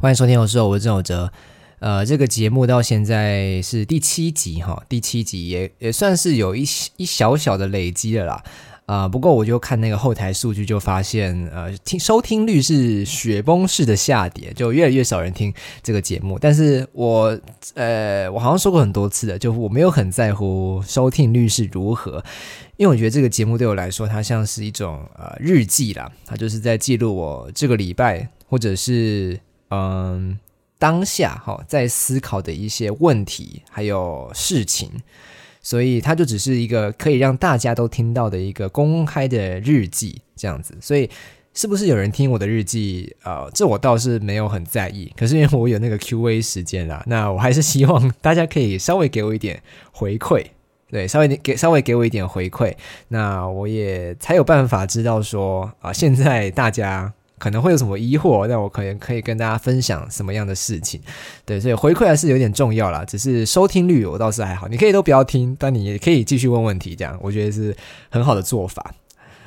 欢迎收听，我是我郑有哲。呃，这个节目到现在是第七集哈，第七集也也算是有一一小小的累积了啦。啊，不过我就看那个后台数据，就发现呃，听收听率是雪崩式的下跌，就越来越少人听这个节目。但是我呃，我好像说过很多次的，就我没有很在乎收听率是如何，因为我觉得这个节目对我来说，它像是一种呃日记啦，它就是在记录我这个礼拜或者是。嗯，当下哈在思考的一些问题还有事情，所以它就只是一个可以让大家都听到的一个公开的日记这样子。所以是不是有人听我的日记？呃，这我倒是没有很在意。可是因为我有那个 Q&A 时间啦，那我还是希望大家可以稍微给我一点回馈，对，稍微给稍微给我一点回馈，那我也才有办法知道说啊，现在大家。可能会有什么疑惑，那我可能可以跟大家分享什么样的事情，对，所以回馈还是有点重要啦。只是收听率我倒是还好，你可以都不要听，但你也可以继续问问题，这样我觉得是很好的做法。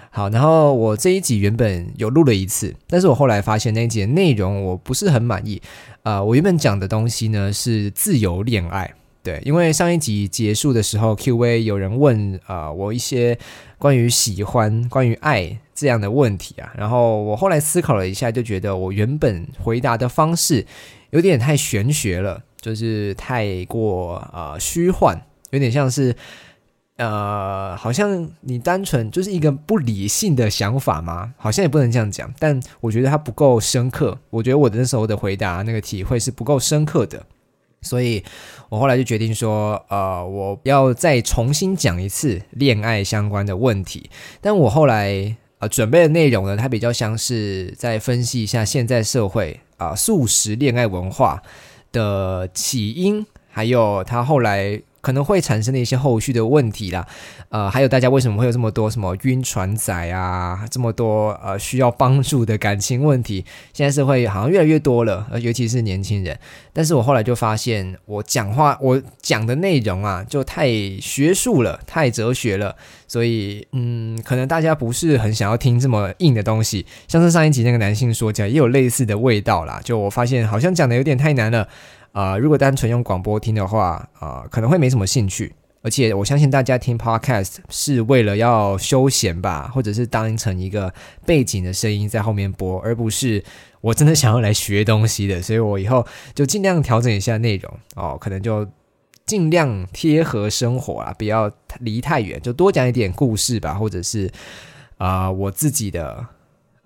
好，然后我这一集原本有录了一次，但是我后来发现那一集的内容我不是很满意。啊，我原本讲的东西呢是自由恋爱。对，因为上一集结束的时候，Q&A 有人问啊我一些关于喜欢、关于爱这样的问题啊，然后我后来思考了一下，就觉得我原本回答的方式有点太玄学了，就是太过啊虚幻，有点像是呃，好像你单纯就是一个不理性的想法吗？好像也不能这样讲，但我觉得它不够深刻。我觉得我的那时候的回答那个体会是不够深刻的。所以，我后来就决定说，呃，我要再重新讲一次恋爱相关的问题。但我后来呃准备的内容呢，它比较像是在分析一下现在社会啊素食恋爱文化的起因，还有它后来。可能会产生的一些后续的问题啦，呃，还有大家为什么会有这么多什么晕船仔啊，这么多呃需要帮助的感情问题，现在社会好像越来越多了，呃，尤其是年轻人。但是我后来就发现，我讲话我讲的内容啊，就太学术了，太哲学了，所以嗯，可能大家不是很想要听这么硬的东西。像是上一集那个男性说讲，也有类似的味道啦，就我发现好像讲的有点太难了。啊，如果单纯用广播听的话，啊，可能会没什么兴趣。而且我相信大家听 podcast 是为了要休闲吧，或者是当成一个背景的声音在后面播，而不是我真的想要来学东西的。所以我以后就尽量调整一下内容哦，可能就尽量贴合生活啊，不要离太远，就多讲一点故事吧，或者是啊我自己的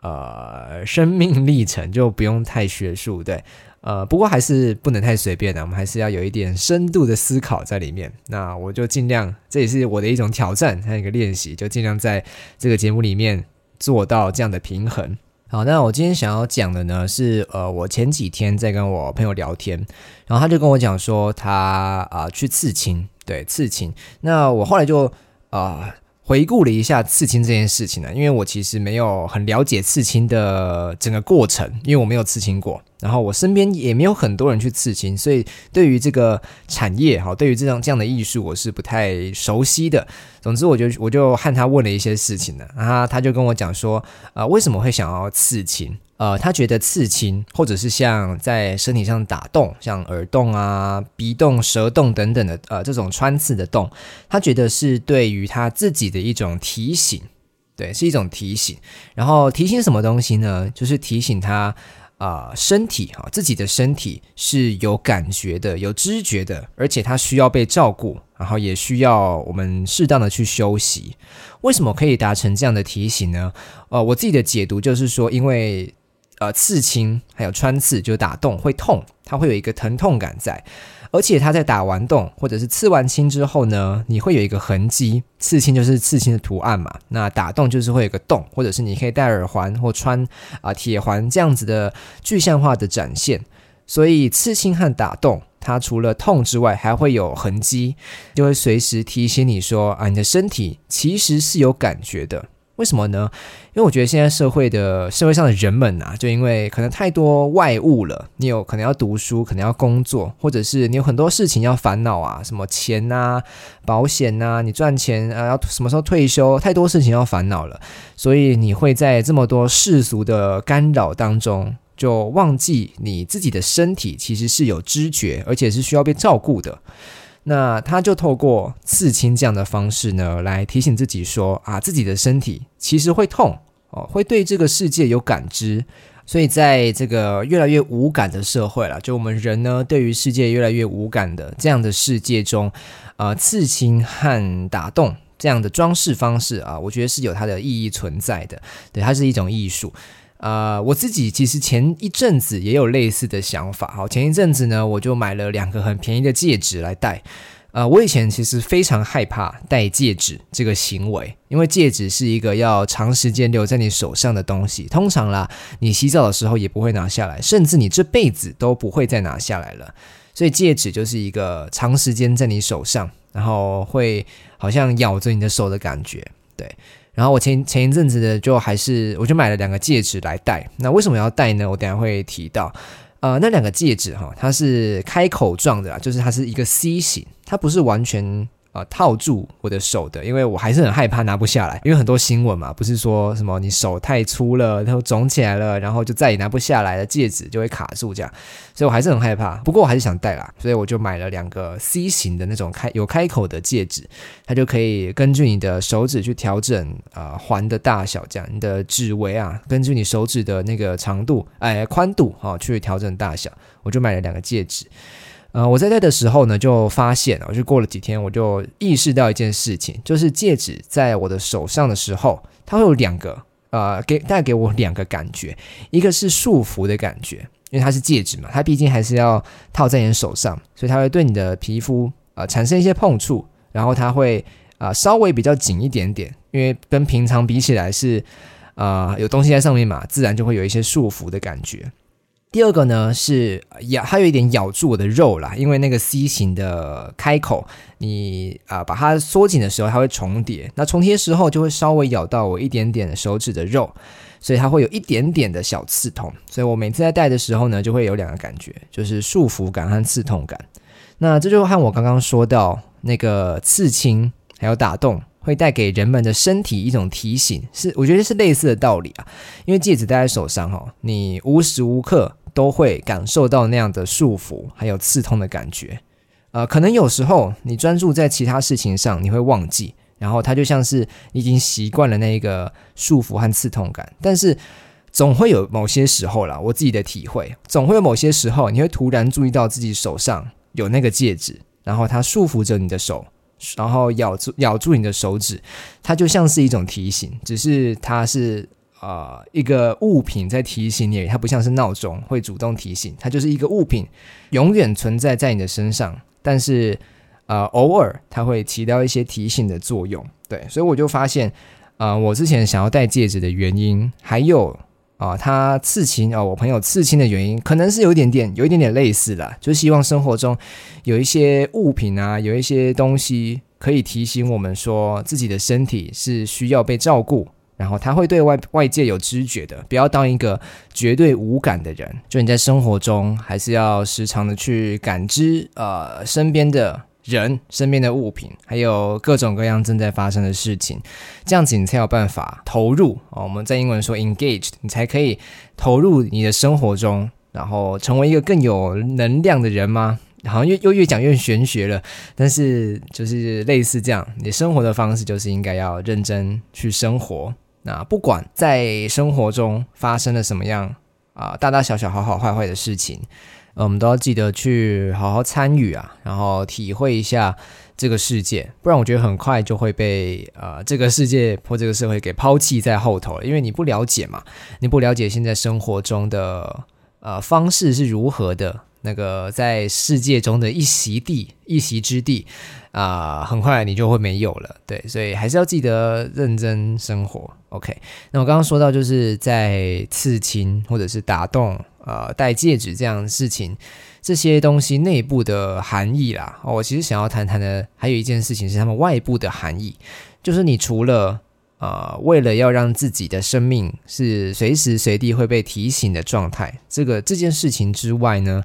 呃生命历程，就不用太学术，对。呃，不过还是不能太随便的，我们还是要有一点深度的思考在里面。那我就尽量，这也是我的一种挑战，还有一个练习，就尽量在这个节目里面做到这样的平衡。好，那我今天想要讲的呢，是呃，我前几天在跟我朋友聊天，然后他就跟我讲说，他啊去刺青，对，刺青。那我后来就啊。回顾了一下刺青这件事情呢，因为我其实没有很了解刺青的整个过程，因为我没有刺青过，然后我身边也没有很多人去刺青，所以对于这个产业哈，对于这样这样的艺术，我是不太熟悉的。总之，我就我就和他问了一些事情呢，啊他就跟我讲说，啊，为什么会想要刺青？呃，他觉得刺青，或者是像在身体上打洞，像耳洞啊、鼻洞、舌洞等等的，呃，这种穿刺的洞，他觉得是对于他自己的一种提醒，对，是一种提醒。然后提醒什么东西呢？就是提醒他。啊，身体哈，自己的身体是有感觉的、有知觉的，而且它需要被照顾，然后也需要我们适当的去休息。为什么可以达成这样的提醒呢？呃，我自己的解读就是说，因为呃，刺青还有穿刺，就是打洞会痛，它会有一个疼痛感在。而且它在打完洞或者是刺完青之后呢，你会有一个痕迹。刺青就是刺青的图案嘛，那打洞就是会有个洞，或者是你可以戴耳环或穿啊铁环这样子的具象化的展现。所以刺青和打洞，它除了痛之外，还会有痕迹，就会随时提醒你说啊，你的身体其实是有感觉的。为什么呢？因为我觉得现在社会的社会上的人们啊，就因为可能太多外物了，你有可能要读书，可能要工作，或者是你有很多事情要烦恼啊，什么钱呐、保险呐，你赚钱啊，要什么时候退休，太多事情要烦恼了，所以你会在这么多世俗的干扰当中，就忘记你自己的身体其实是有知觉，而且是需要被照顾的。那他就透过刺青这样的方式呢，来提醒自己说啊，自己的身体其实会痛哦，会对这个世界有感知。所以在这个越来越无感的社会了，就我们人呢，对于世界越来越无感的这样的世界中，呃，刺青和打洞这样的装饰方式啊，我觉得是有它的意义存在的。对，它是一种艺术。呃，我自己其实前一阵子也有类似的想法。好，前一阵子呢，我就买了两个很便宜的戒指来戴。呃，我以前其实非常害怕戴戒指这个行为，因为戒指是一个要长时间留在你手上的东西。通常啦，你洗澡的时候也不会拿下来，甚至你这辈子都不会再拿下来了。所以戒指就是一个长时间在你手上，然后会好像咬着你的手的感觉。对。然后我前前一阵子的就还是我就买了两个戒指来戴。那为什么要戴呢？我等下会提到。呃，那两个戒指哈，它是开口状的啦，就是它是一个 C 型，它不是完全。啊，套住我的手的，因为我还是很害怕拿不下来，因为很多新闻嘛，不是说什么你手太粗了，然后肿起来了，然后就再也拿不下来了，戒指就会卡住这样，所以我还是很害怕。不过我还是想戴啦，所以我就买了两个 C 型的那种开有开口的戒指，它就可以根据你的手指去调整啊环的大小，这样你的指围啊，根据你手指的那个长度哎宽度啊去调整大小，我就买了两个戒指。呃，我在戴的时候呢，就发现我就过了几天，我就意识到一件事情，就是戒指在我的手上的时候，它会有两个，呃，给带给我两个感觉，一个是束缚的感觉，因为它是戒指嘛，它毕竟还是要套在你手上，所以它会对你的皮肤呃产生一些碰触，然后它会啊稍微比较紧一点点，因为跟平常比起来是啊有东西在上面嘛，自然就会有一些束缚的感觉。第二个呢是咬，它有一点咬住我的肉啦，因为那个 C 型的开口，你啊把它缩紧的时候，它会重叠，那重叠时候就会稍微咬到我一点点手指的肉，所以它会有一点点的小刺痛，所以我每次在戴的时候呢，就会有两个感觉，就是束缚感和刺痛感。那这就和我刚刚说到那个刺青还有打洞会带给人们的身体一种提醒，是我觉得是类似的道理啊，因为戒指戴在手上哈，你无时无刻。都会感受到那样的束缚，还有刺痛的感觉。呃，可能有时候你专注在其他事情上，你会忘记，然后它就像是已经习惯了那个束缚和刺痛感。但是总会有某些时候啦，我自己的体会，总会有某些时候，你会突然注意到自己手上有那个戒指，然后它束缚着你的手，然后咬住咬住你的手指，它就像是一种提醒，只是它是。啊，一个物品在提醒你，它不像是闹钟会主动提醒，它就是一个物品，永远存在在你的身上。但是，呃，偶尔它会起到一些提醒的作用。对，所以我就发现，啊，我之前想要戴戒指的原因，还有啊，他刺青啊，我朋友刺青的原因，可能是有一点点，有一点点类似的，就希望生活中有一些物品啊，有一些东西可以提醒我们说，自己的身体是需要被照顾。然后他会对外外界有知觉的，不要当一个绝对无感的人。就你在生活中，还是要时常的去感知，呃，身边的人、身边的物品，还有各种各样正在发生的事情。这样子你才有办法投入哦。我们在英文说 engaged，你才可以投入你的生活中，然后成为一个更有能量的人吗？好像越又越讲越玄学了。但是就是类似这样，你生活的方式就是应该要认真去生活。那不管在生活中发生了什么样啊，大大小小、好好坏坏的事情，呃，我们都要记得去好好参与啊，然后体会一下这个世界，不然我觉得很快就会被呃这个世界或这个社会给抛弃在后头了，因为你不了解嘛，你不了解现在生活中的呃方式是如何的。那个在世界中的一席地、一席之地，啊，很快你就会没有了。对，所以还是要记得认真生活。OK，那我刚刚说到，就是在刺青或者是打洞、呃，戴戒指这样的事情，这些东西内部的含义啦。我其实想要谈谈的，还有一件事情是他们外部的含义，就是你除了呃，为了要让自己的生命是随时随地会被提醒的状态，这个这件事情之外呢？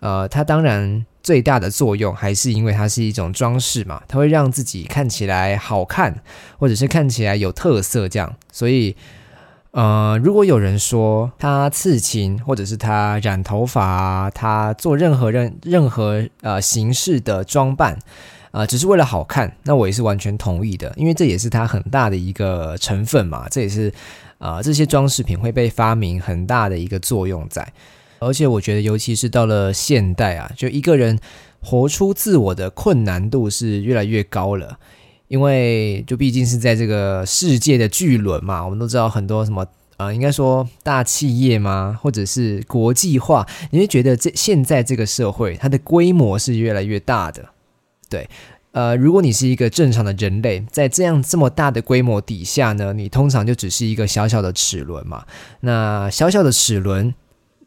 呃，它当然最大的作用还是因为它是一种装饰嘛，它会让自己看起来好看，或者是看起来有特色这样。所以，呃，如果有人说他刺青，或者是他染头发，他做任何任任何呃形式的装扮，啊，只是为了好看，那我也是完全同意的，因为这也是它很大的一个成分嘛，这也是啊这些装饰品会被发明很大的一个作用在。而且我觉得，尤其是到了现代啊，就一个人活出自我的困难度是越来越高了。因为就毕竟是在这个世界的巨轮嘛，我们都知道很多什么呃，应该说大企业吗，或者是国际化，你会觉得这现在这个社会它的规模是越来越大的。对，呃，如果你是一个正常的人类，在这样这么大的规模底下呢，你通常就只是一个小小的齿轮嘛。那小小的齿轮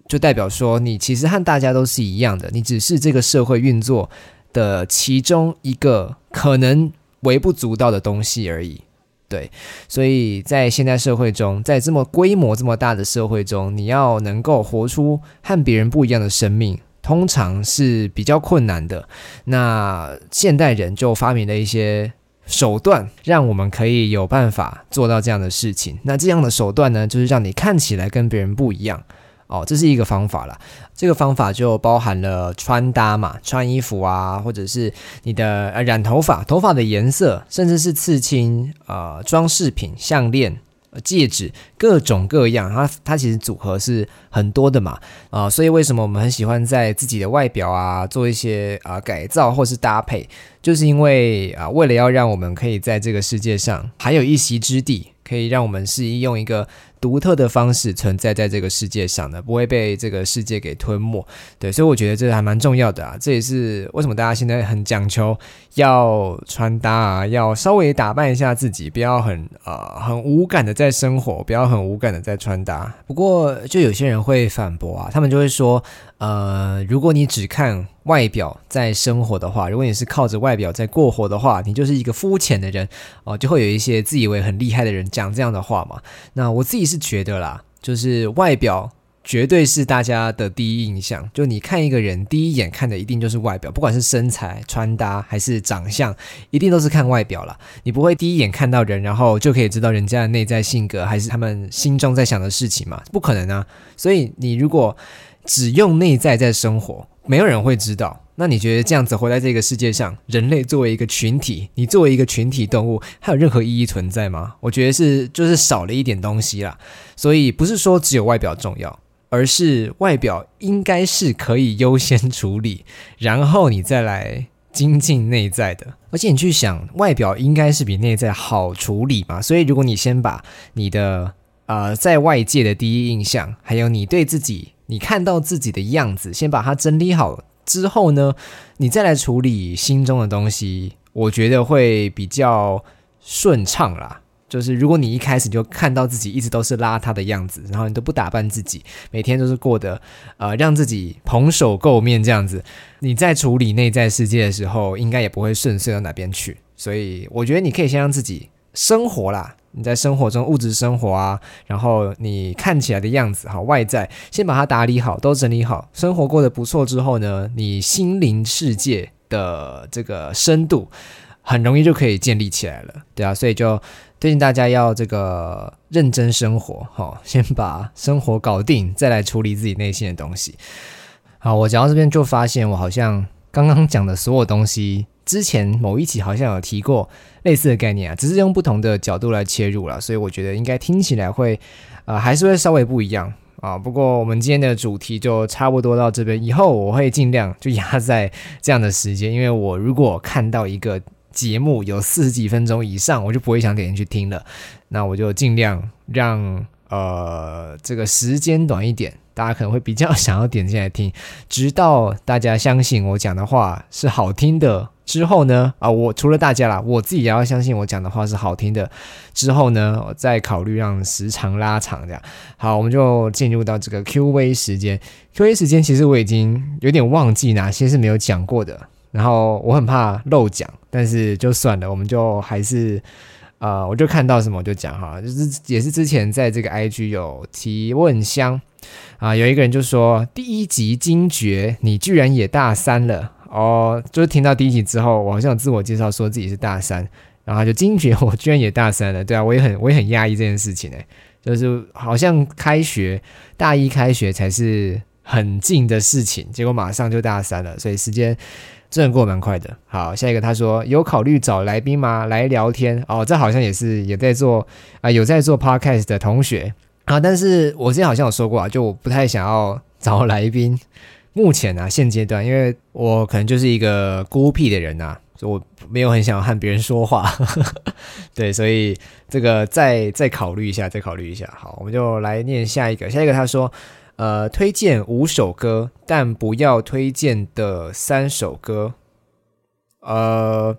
就代表说，你其实和大家都是一样的，你只是这个社会运作的其中一个可能。微不足道的东西而已，对，所以在现代社会中，在这么规模这么大的社会中，你要能够活出和别人不一样的生命，通常是比较困难的。那现代人就发明了一些手段，让我们可以有办法做到这样的事情。那这样的手段呢，就是让你看起来跟别人不一样。哦，这是一个方法啦。这个方法就包含了穿搭嘛，穿衣服啊，或者是你的呃染头发、头发的颜色，甚至是刺青、呃，装饰品、项链、戒指，各种各样。它它其实组合是很多的嘛，啊，所以为什么我们很喜欢在自己的外表啊做一些啊改造或是搭配，就是因为啊，为了要让我们可以在这个世界上还有一席之地，可以让我们是用一个。独特的方式存在在这个世界上的，不会被这个世界给吞没。对，所以我觉得这还蛮重要的啊。这也是为什么大家现在很讲求要穿搭啊，要稍微打扮一下自己，不要很啊很无感的在生活，不要很无感的在穿搭。不过，就有些人会反驳啊，他们就会说。呃，如果你只看外表在生活的话，如果你是靠着外表在过活的话，你就是一个肤浅的人哦，就会有一些自以为很厉害的人讲这样的话嘛。那我自己是觉得啦，就是外表绝对是大家的第一印象，就你看一个人第一眼看的一定就是外表，不管是身材、穿搭还是长相，一定都是看外表了。你不会第一眼看到人，然后就可以知道人家的内在性格，还是他们心中在想的事情嘛？不可能啊！所以你如果只用内在在生活，没有人会知道。那你觉得这样子活在这个世界上，人类作为一个群体，你作为一个群体动物，还有任何意义存在吗？我觉得是，就是少了一点东西啦。所以不是说只有外表重要，而是外表应该是可以优先处理，然后你再来精进内在的。而且你去想，外表应该是比内在好处理嘛。所以如果你先把你的呃在外界的第一印象，还有你对自己。你看到自己的样子，先把它整理好之后呢，你再来处理心中的东西，我觉得会比较顺畅啦。就是如果你一开始就看到自己一直都是邋遢的样子，然后你都不打扮自己，每天都是过得呃让自己蓬首垢面这样子，你在处理内在世界的时候，应该也不会顺遂到哪边去。所以我觉得你可以先让自己生活啦。你在生活中物质生活啊，然后你看起来的样子哈，外在先把它打理好，都整理好，生活过得不错之后呢，你心灵世界的这个深度很容易就可以建立起来了，对啊，所以就推荐大家要这个认真生活哈，先把生活搞定，再来处理自己内心的东西。好，我讲到这边就发现我好像刚刚讲的所有东西。之前某一期好像有提过类似的概念啊，只是用不同的角度来切入了，所以我觉得应该听起来会，呃，还是会稍微不一样啊。不过我们今天的主题就差不多到这边，以后我会尽量就压在这样的时间，因为我如果看到一个节目有四十几分钟以上，我就不会想点进去听了，那我就尽量让呃这个时间短一点。大家可能会比较想要点进来听，直到大家相信我讲的话是好听的之后呢，啊，我除了大家啦，我自己也要相信我讲的话是好听的之后呢，我再考虑让时长拉长这样。好，我们就进入到这个 Q&A 时间。Q&A 时间其实我已经有点忘记哪些是没有讲过的，然后我很怕漏讲，但是就算了，我们就还是。呃，我就看到什么我就讲哈，就是也是之前在这个 IG 有提问箱啊，有一个人就说第一集惊觉你居然也大三了哦，就是听到第一集之后，我好像自我介绍说自己是大三，然后他就惊觉我居然也大三了，对啊，我也很我也很压抑这件事情哎，就是好像开学大一开学才是很近的事情，结果马上就大三了，所以时间真的过蛮快的。好，下一个他说有考虑找来宾吗？来聊天哦，这好像也是也在做啊，有在做 podcast 的同学啊，但是我之前好像有说过啊，就我不太想要找来宾。目前啊，现阶段，因为我可能就是一个孤僻的人呐，所以我没有很想和别人说话，对，所以这个再再考虑一下，再考虑一下。好，我们就来念下一个，下一个他说，呃，推荐五首歌，但不要推荐的三首歌，呃。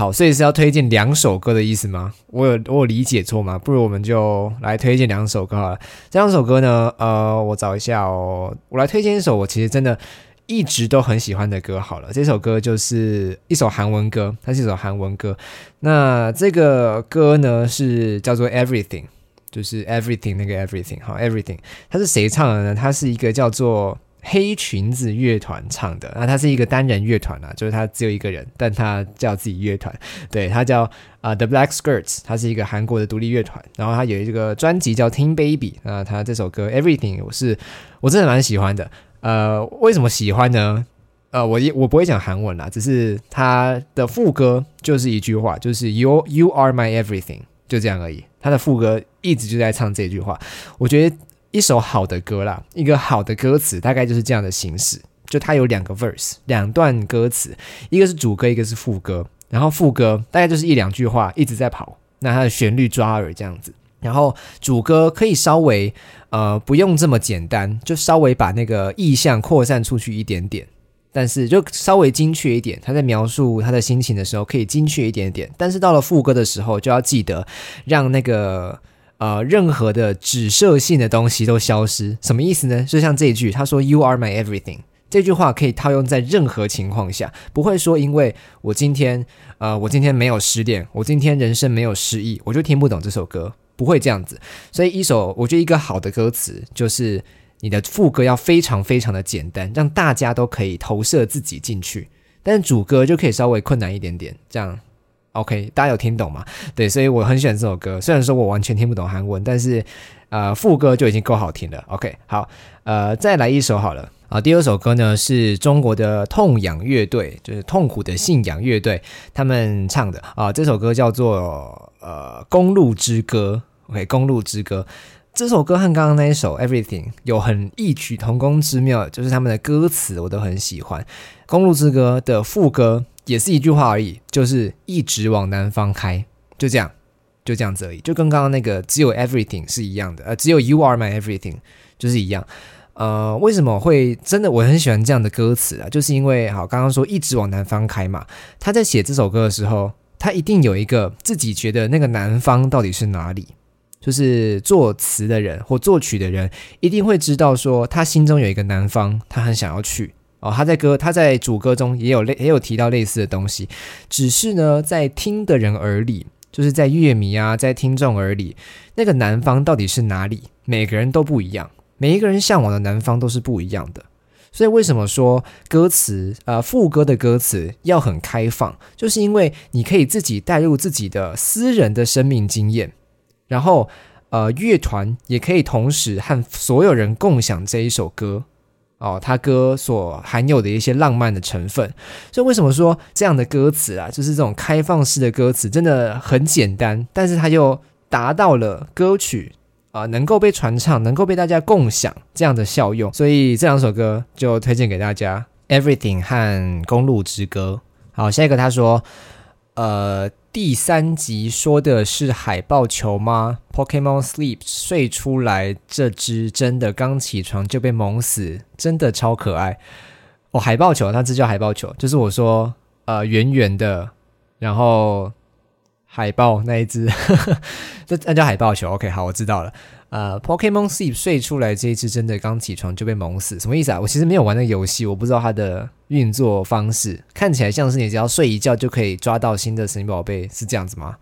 好，所以是要推荐两首歌的意思吗？我有我有理解错吗？不如我们就来推荐两首歌好了。这两首歌呢，呃，我找一下哦。我来推荐一首我其实真的一直都很喜欢的歌好了。这首歌就是一首韩文歌，它是一首韩文歌。那这个歌呢是叫做 Everything，就是 Everything 那个 Everything，好 Everything，它是谁唱的呢？它是一个叫做。黑裙子乐团唱的，那它是一个单人乐团啊，就是它只有一个人，但他叫自己乐团，对他叫啊 The Black Skirts，它是一个韩国的独立乐团，然后他有一个专辑叫 Teen Baby，那他这首歌 Everything 我是我真的蛮喜欢的，呃，为什么喜欢呢？呃，我我不会讲韩文啦，只是他的副歌就是一句话，就是 You You Are My Everything，就这样而已，他的副歌一直就在唱这句话，我觉得。一首好的歌啦，一个好的歌词大概就是这样的形式，就它有两个 verse，两段歌词，一个是主歌，一个是副歌，然后副歌大概就是一两句话一直在跑，那它的旋律抓耳这样子，然后主歌可以稍微呃不用这么简单，就稍微把那个意象扩散出去一点点，但是就稍微精确一点，他在描述他的心情的时候可以精确一点点，但是到了副歌的时候就要记得让那个。呃，任何的指涉性的东西都消失，什么意思呢？就像这一句，他说 “You are my everything”，这句话可以套用在任何情况下，不会说因为我今天，呃，我今天没有失恋，我今天人生没有失意，我就听不懂这首歌，不会这样子。所以一首，我觉得一个好的歌词，就是你的副歌要非常非常的简单，让大家都可以投射自己进去，但主歌就可以稍微困难一点点，这样。OK，大家有听懂吗？对，所以我很喜欢这首歌。虽然说我完全听不懂韩文，但是呃，副歌就已经够好听了。OK，好，呃，再来一首好了。啊，第二首歌呢是中国的痛仰乐队，就是痛苦的信仰乐队他们唱的啊。这首歌叫做呃《公路之歌》。OK，《公路之歌》这首歌和刚刚那一首《Everything》有很异曲同工之妙，就是他们的歌词我都很喜欢。《公路之歌》的副歌。也是一句话而已，就是一直往南方开，就这样，就这样子而已，就跟刚刚那个只有 everything 是一样的，呃，只有 you are my everything 就是一样。呃，为什么会真的我很喜欢这样的歌词啊？就是因为好，刚刚说一直往南方开嘛，他在写这首歌的时候，他一定有一个自己觉得那个南方到底是哪里，就是作词的人或作曲的人一定会知道说他心中有一个南方，他很想要去。哦，他在歌，他在主歌中也有类，也有提到类似的东西，只是呢，在听的人耳里，就是在乐迷啊，在听众耳里，那个南方到底是哪里？每个人都不一样，每一个人向往的南方都是不一样的。所以为什么说歌词，呃，副歌的歌词要很开放，就是因为你可以自己带入自己的私人的生命经验，然后，呃，乐团也可以同时和所有人共享这一首歌。哦，他歌所含有的一些浪漫的成分，所以为什么说这样的歌词啊，就是这种开放式的歌词，真的很简单，但是它又达到了歌曲啊能够被传唱、能够被大家共享这样的效用，所以这两首歌就推荐给大家，《Everything》和《公路之歌》。好，下一个他说，呃。第三集说的是海豹球吗？Pokemon Sleep 睡出来，这只真的刚起床就被萌死，真的超可爱哦！海豹球，它这叫海豹球，就是我说呃圆圆的，然后海豹那一只，这那叫海豹球。OK，好，我知道了。呃，Pokemon Sleep 睡出来这一只真的刚起床就被萌死，什么意思啊？我其实没有玩那个游戏，我不知道它的运作方式。看起来像是你只要睡一觉就可以抓到新的神奇宝贝，是这样子吗？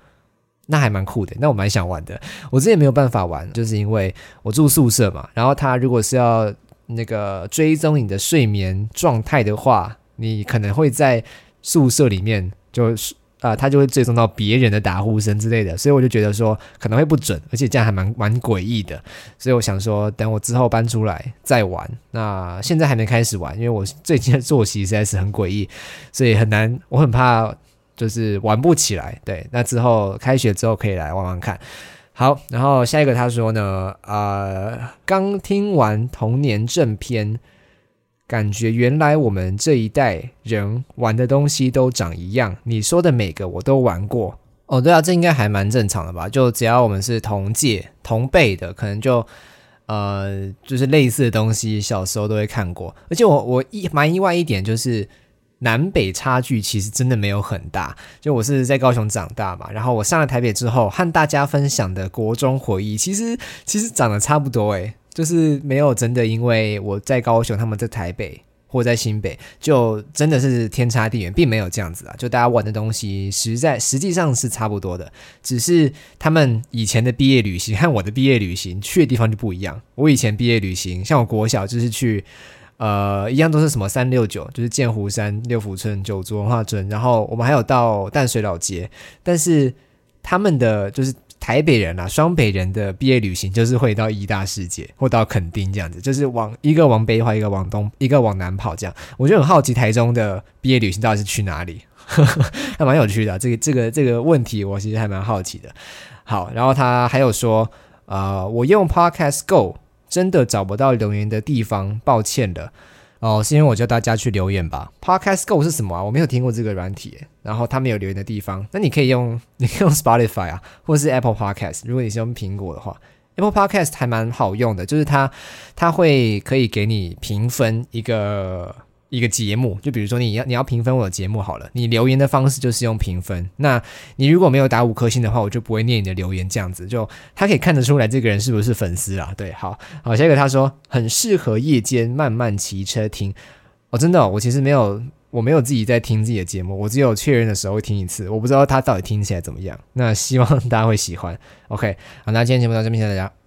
那还蛮酷的，那我蛮想玩的。我之前没有办法玩，就是因为我住宿舍嘛。然后它如果是要那个追踪你的睡眠状态的话，你可能会在宿舍里面就啊，他就会追踪到别人的打呼声之类的，所以我就觉得说可能会不准，而且这样还蛮蛮诡异的，所以我想说等我之后搬出来再玩。那现在还没开始玩，因为我最近的作息实在是很诡异，所以很难，我很怕就是玩不起来。对，那之后开学之后可以来玩玩看。好，然后下一个他说呢，呃，刚听完童年正片。感觉原来我们这一代人玩的东西都长一样。你说的每个我都玩过哦，对啊，这应该还蛮正常的吧？就只要我们是同届同辈的，可能就呃，就是类似的东西，小时候都会看过。而且我我意蛮意外一点，就是南北差距其实真的没有很大。就我是在高雄长大嘛，然后我上了台北之后，和大家分享的国中回忆，其实其实长得差不多诶。就是没有真的，因为我在高雄，他们在台北或在新北，就真的是天差地远，并没有这样子啊。就大家玩的东西，实在实际上是差不多的，只是他们以前的毕业旅行和我的毕业旅行去的地方就不一样。我以前毕业旅行，像我国小就是去，呃，一样都是什么三六九，就是剑湖山、六福村、九族文化村，然后我们还有到淡水老街，但是他们的就是。台北人啊，双北人的毕业旅行就是会到一大世界或到垦丁这样子，就是往一个往北跑，一个往东，一个往南跑这样。我就很好奇台中的毕业旅行到底是去哪里，还蛮有趣的。这个这个这个问题我其实还蛮好奇的。好，然后他还有说，呃，我用 Podcast Go 真的找不到留言的地方，抱歉了。哦，是因为我叫大家去留言吧。Podcast Go 是什么啊？我没有听过这个软体，然后它没有留言的地方。那你可以用，你可以用 Spotify 啊，或者是 Apple Podcast。如果你是用苹果的话，Apple Podcast 还蛮好用的，就是它它会可以给你评分一个。一个节目，就比如说你要你要评分我的节目好了，你留言的方式就是用评分。那你如果没有打五颗星的话，我就不会念你的留言。这样子就他可以看得出来这个人是不是粉丝啊？对，好好下一个他说很适合夜间慢慢骑车听。哦，真的，我其实没有我没有自己在听自己的节目，我只有确认的时候会听一次，我不知道他到底听起来怎么样。那希望大家会喜欢。OK，好，那今天节目到这边，谢谢大家。